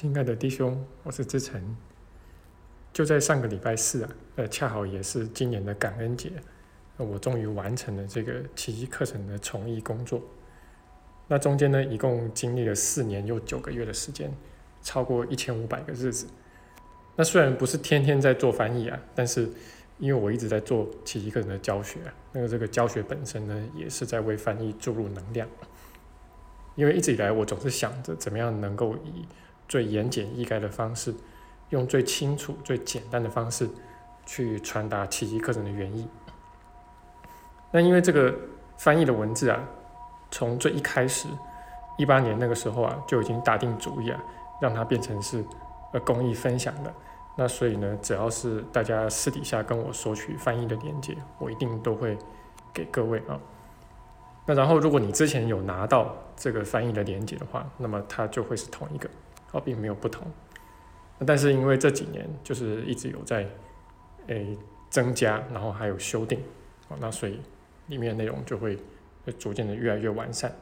亲爱的弟兄，我是志成。就在上个礼拜四啊，呃，恰好也是今年的感恩节，我终于完成了这个奇迹课程的重译工作。那中间呢，一共经历了四年又九个月的时间，超过一千五百个日子。那虽然不是天天在做翻译啊，但是因为我一直在做奇迹课程的教学，那个这个教学本身呢，也是在为翻译注入能量。因为一直以来，我总是想着怎么样能够以最言简意赅的方式，用最清楚、最简单的方式去传达奇迹课程的原意。那因为这个翻译的文字啊，从最一开始，一八年那个时候啊，就已经打定主意啊，让它变成是呃公益分享的。那所以呢，只要是大家私底下跟我索取翻译的链接，我一定都会给各位啊。那然后如果你之前有拿到这个翻译的链接的话，那么它就会是同一个。哦，并没有不同，但是因为这几年就是一直有在诶增加，然后还有修订，哦，那所以里面内容就会逐渐的越来越完善。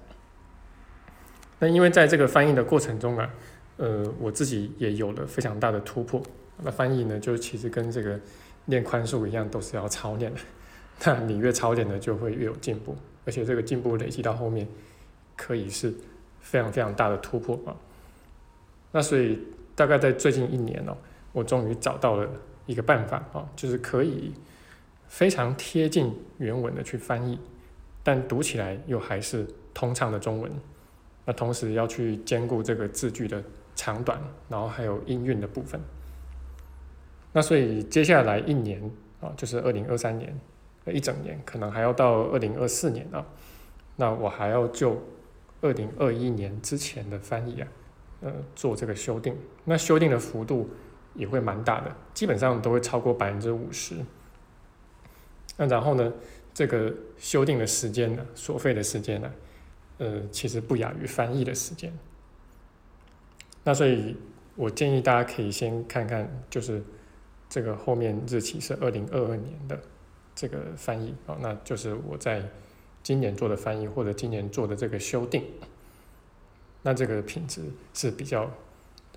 那因为在这个翻译的过程中啊，呃，我自己也有了非常大的突破。那翻译呢，就其实跟这个练宽恕一样，都是要操练的。那你越操练呢，就会越有进步，而且这个进步累积到后面，可以是非常非常大的突破啊。那所以大概在最近一年哦，我终于找到了一个办法啊，就是可以非常贴近原文的去翻译，但读起来又还是通畅的中文。那同时要去兼顾这个字句的长短，然后还有音韵的部分。那所以接下来一年啊，就是二零二三年一整年，可能还要到二零二四年啊，那我还要就二零二一年之前的翻译啊。呃，做这个修订，那修订的幅度也会蛮大的，基本上都会超过百分之五十。那然后呢，这个修订的时间呢，所费的时间呢，呃，其实不亚于翻译的时间。那所以我建议大家可以先看看，就是这个后面日期是二零二二年的这个翻译啊，那就是我在今年做的翻译或者今年做的这个修订。那这个品质是比较，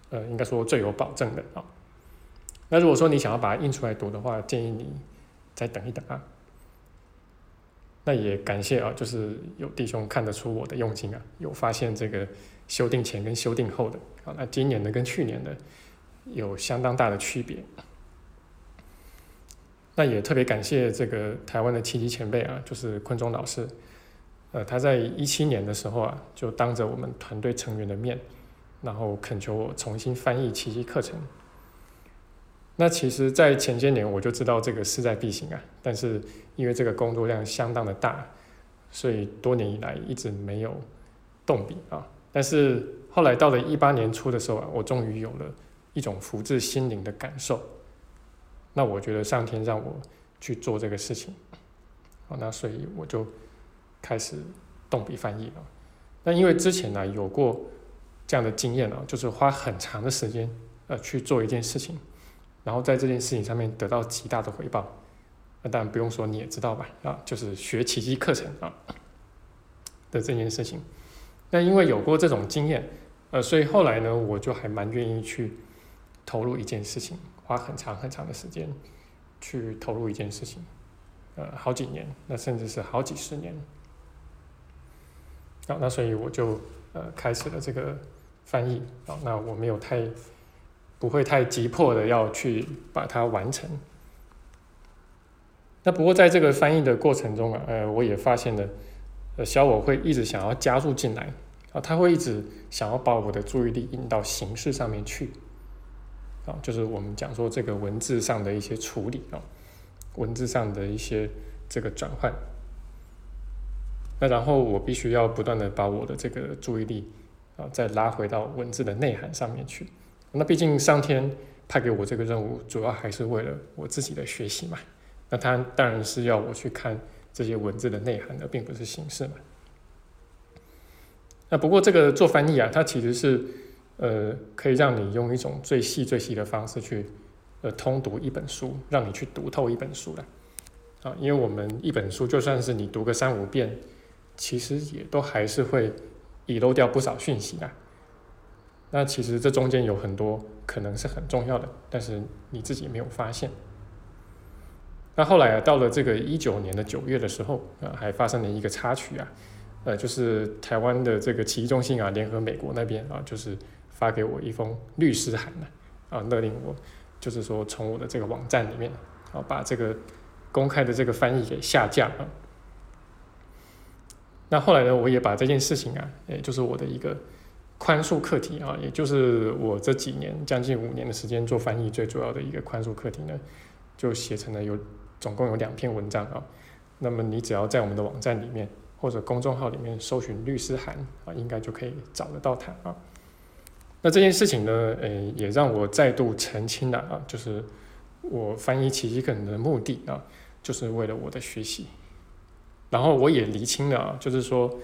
呃，应该说最有保证的啊。那如果说你想要把它印出来读的话，建议你再等一等啊。那也感谢啊，就是有弟兄看得出我的用心啊，有发现这个修订前跟修订后的啊，那今年的跟去年的有相当大的区别。那也特别感谢这个台湾的七级前辈啊，就是坤中老师。呃，他在一七年的时候啊，就当着我们团队成员的面，然后恳求我重新翻译奇迹课程。那其实，在前些年我就知道这个势在必行啊，但是因为这个工作量相当的大，所以多年以来一直没有动笔啊。但是后来到了一八年初的时候啊，我终于有了一种福至心灵的感受。那我觉得上天让我去做这个事情，好，那所以我就。开始动笔翻译了，那因为之前呢有过这样的经验啊，就是花很长的时间呃去做一件事情，然后在这件事情上面得到极大的回报，那当然不用说你也知道吧啊，就是学奇迹课程啊的这件事情。那因为有过这种经验，呃，所以后来呢我就还蛮愿意去投入一件事情，花很长很长的时间去投入一件事情，呃，好几年，那甚至是好几十年。啊，那所以我就呃开始了这个翻译啊，那我没有太不会太急迫的要去把它完成。那不过在这个翻译的过程中啊，呃，我也发现了，呃，小我会一直想要加入进来啊，他会一直想要把我的注意力引到形式上面去啊，就是我们讲说这个文字上的一些处理啊，文字上的一些这个转换。那然后我必须要不断的把我的这个注意力啊再拉回到文字的内涵上面去。那毕竟上天派给我这个任务，主要还是为了我自己的学习嘛。那他当然是要我去看这些文字的内涵，而并不是形式嘛。那不过这个做翻译啊，它其实是呃可以让你用一种最细最细的方式去呃通读一本书，让你去读透一本书的啊。因为我们一本书就算是你读个三五遍。其实也都还是会遗漏掉不少讯息啊。那其实这中间有很多可能是很重要的，但是你自己没有发现。那后来啊，到了这个一九年的九月的时候啊，还发生了一个插曲啊，呃，就是台湾的这个起义中心啊，联合美国那边啊，就是发给我一封律师函呢，啊，勒令我就是说从我的这个网站里面啊，把这个公开的这个翻译给下架啊。那后来呢，我也把这件事情啊，也就是我的一个宽恕课题啊，也就是我这几年将近五年的时间做翻译最主要的一个宽恕课题呢，就写成了有。总共有两篇文章啊，那么你只要在我们的网站里面或者公众号里面搜寻律师函啊，应该就可以找得到它啊。那这件事情呢，呃，也让我再度澄清了啊，就是我翻译奇迹可能的目的啊，就是为了我的学习。然后我也厘清了啊，就是说，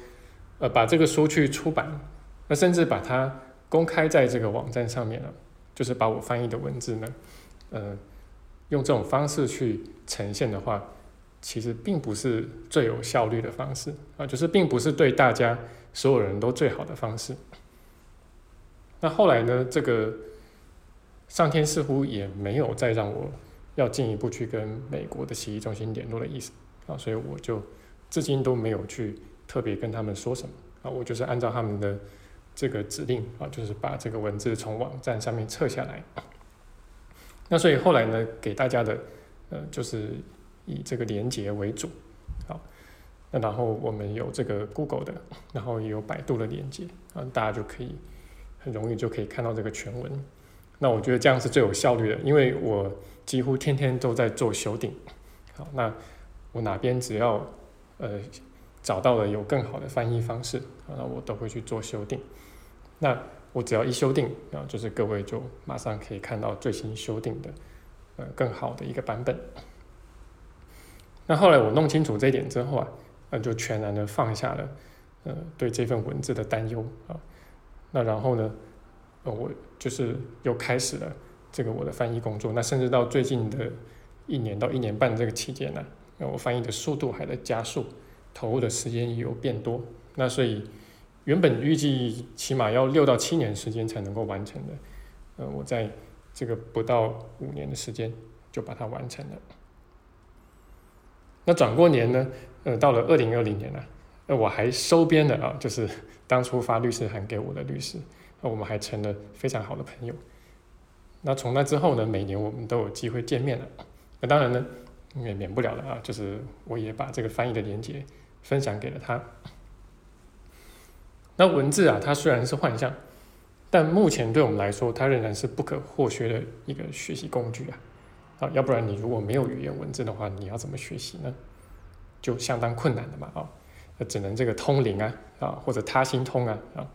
呃，把这个书去出版，那甚至把它公开在这个网站上面了，就是把我翻译的文字呢，呃。用这种方式去呈现的话，其实并不是最有效率的方式啊，就是并不是对大家所有人都最好的方式。那后来呢，这个上天似乎也没有再让我要进一步去跟美国的洗衣中心联络的意思啊，所以我就至今都没有去特别跟他们说什么啊，我就是按照他们的这个指令啊，就是把这个文字从网站上面撤下来。那所以后来呢，给大家的，呃，就是以这个连接为主，好，那然后我们有这个 Google 的，然后也有百度的连接，啊，大家就可以很容易就可以看到这个全文。那我觉得这样是最有效率的，因为我几乎天天都在做修订，好，那我哪边只要呃找到了有更好的翻译方式，啊，我都会去做修订。那我只要一修订啊，就是各位就马上可以看到最新修订的，呃，更好的一个版本。那后来我弄清楚这一点之后啊，那就全然的放下了，呃，对这份文字的担忧啊。那然后呢，呃，我就是又开始了这个我的翻译工作。那甚至到最近的一年到一年半这个期间呢，那我翻译的速度还在加速，投入的时间也有变多。那所以。原本预计起码要六到七年时间才能够完成的，呃，我在这个不到五年的时间就把它完成了。那转过年呢，呃，到了二零二零年了，呃，我还收编了啊，就是 当初发律师函给我的律师，那我们还成了非常好的朋友。那从那之后呢，每年我们都有机会见面了。那当然呢，也免不了的啊，就是我也把这个翻译的连接分享给了他。那文字啊，它虽然是幻象，但目前对我们来说，它仍然是不可或缺的一个学习工具啊！啊，要不然你如果没有语言文字的话，你要怎么学习呢？就相当困难的嘛！啊，那只能这个通灵啊，啊，或者他心通啊，啊，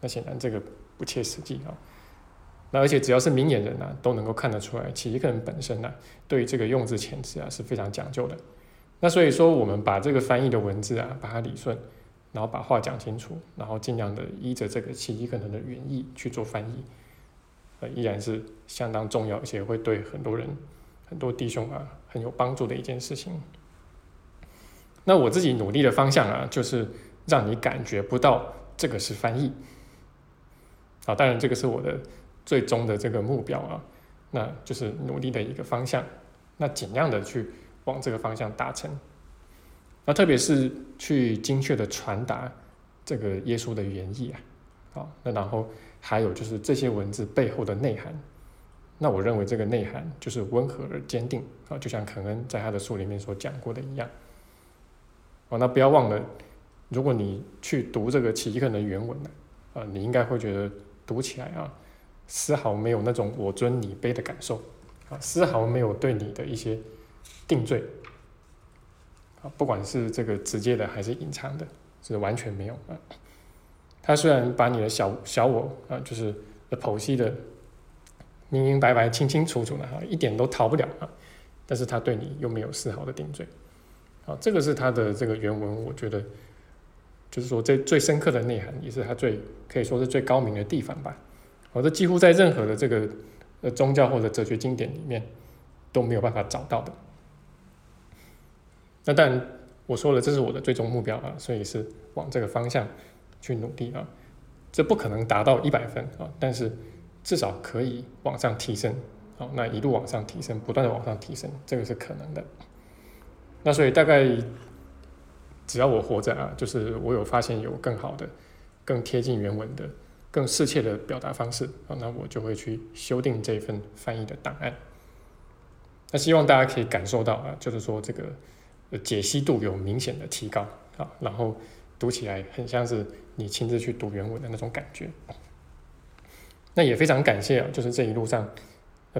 那显然这个不切实际啊！而且只要是明眼人啊，都能够看得出来，其实个人本身呢，对于这个用字遣词啊是非常讲究的。那所以说，我们把这个翻译的文字啊，把它理顺。然后把话讲清楚，然后尽量的依着这个奇迹可能的原意去做翻译，呃，依然是相当重要，而且会对很多人、很多弟兄啊很有帮助的一件事情。那我自己努力的方向啊，就是让你感觉不到这个是翻译，啊，当然这个是我的最终的这个目标啊，那就是努力的一个方向，那尽量的去往这个方向达成。那特别是去精确的传达这个耶稣的原意啊，好，那然后还有就是这些文字背后的内涵，那我认为这个内涵就是温和而坚定啊，就像肯恩在他的书里面所讲过的一样。哦，那不要忘了，如果你去读这个奇迹课的原文呢，啊，你应该会觉得读起来啊，丝毫没有那种我尊你卑的感受，啊，丝毫没有对你的一些定罪。啊不管是这个直接的还是隐藏的，是完全没有啊。他虽然把你的小小我啊，就是剖析的明明白白、清清楚楚的哈，一点都逃不了啊。但是他对你又没有丝毫的定罪，啊，这个是他的这个原文，我觉得就是说这最深刻的内涵，也是他最可以说是最高明的地方吧。我这几乎在任何的这个呃宗教或者哲学经典里面都没有办法找到的。那但我说了，这是我的最终目标啊，所以是往这个方向去努力啊。这不可能达到一百分啊，但是至少可以往上提升。好，那一路往上提升，不断的往上提升，这个是可能的。那所以大概只要我活着啊，就是我有发现有更好的、更贴近原文的、更适切的表达方式啊，那我就会去修订这份翻译的档案。那希望大家可以感受到啊，就是说这个解析度有明显的提高啊，然后读起来很像是你亲自去读原文的那种感觉。那也非常感谢啊，就是这一路上。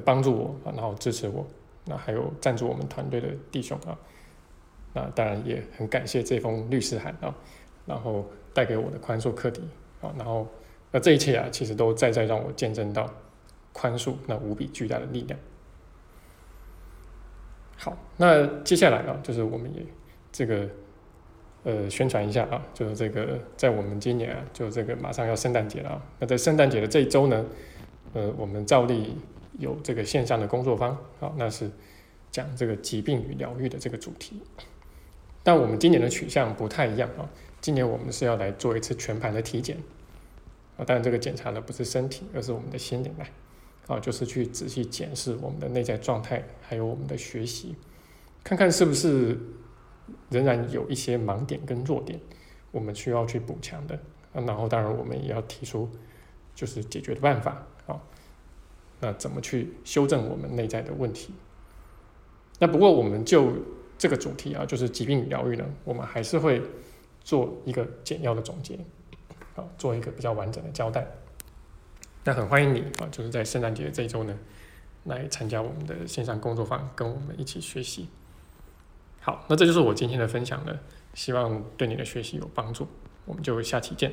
帮助我啊，然后支持我，那还有赞助我们团队的弟兄啊，那当然也很感谢这封律师函啊，然后带给我的宽恕课题啊，然后那这一切啊，其实都再再让我见证到宽恕那无比巨大的力量。好，那接下来啊，就是我们也这个呃宣传一下啊，就是这个在我们今年啊，就这个马上要圣诞节了啊，那在圣诞节的这一周呢，呃，我们照例。有这个线上的工作坊，好，那是讲这个疾病与疗愈的这个主题。但我们今年的取向不太一样啊，今年我们是要来做一次全盘的体检啊，当然这个检查的不是身体，而是我们的心灵啊啊，就是去仔细检视我们的内在状态，还有我们的学习，看看是不是仍然有一些盲点跟弱点，我们需要去补强的啊。然后当然我们也要提出就是解决的办法啊。那怎么去修正我们内在的问题？那不过我们就这个主题啊，就是疾病与疗愈呢，我们还是会做一个简要的总结，好，做一个比较完整的交代。那很欢迎你啊，就是在圣诞节这一周呢，来参加我们的线上工作坊，跟我们一起学习。好，那这就是我今天的分享了，希望对你的学习有帮助。我们就下期见。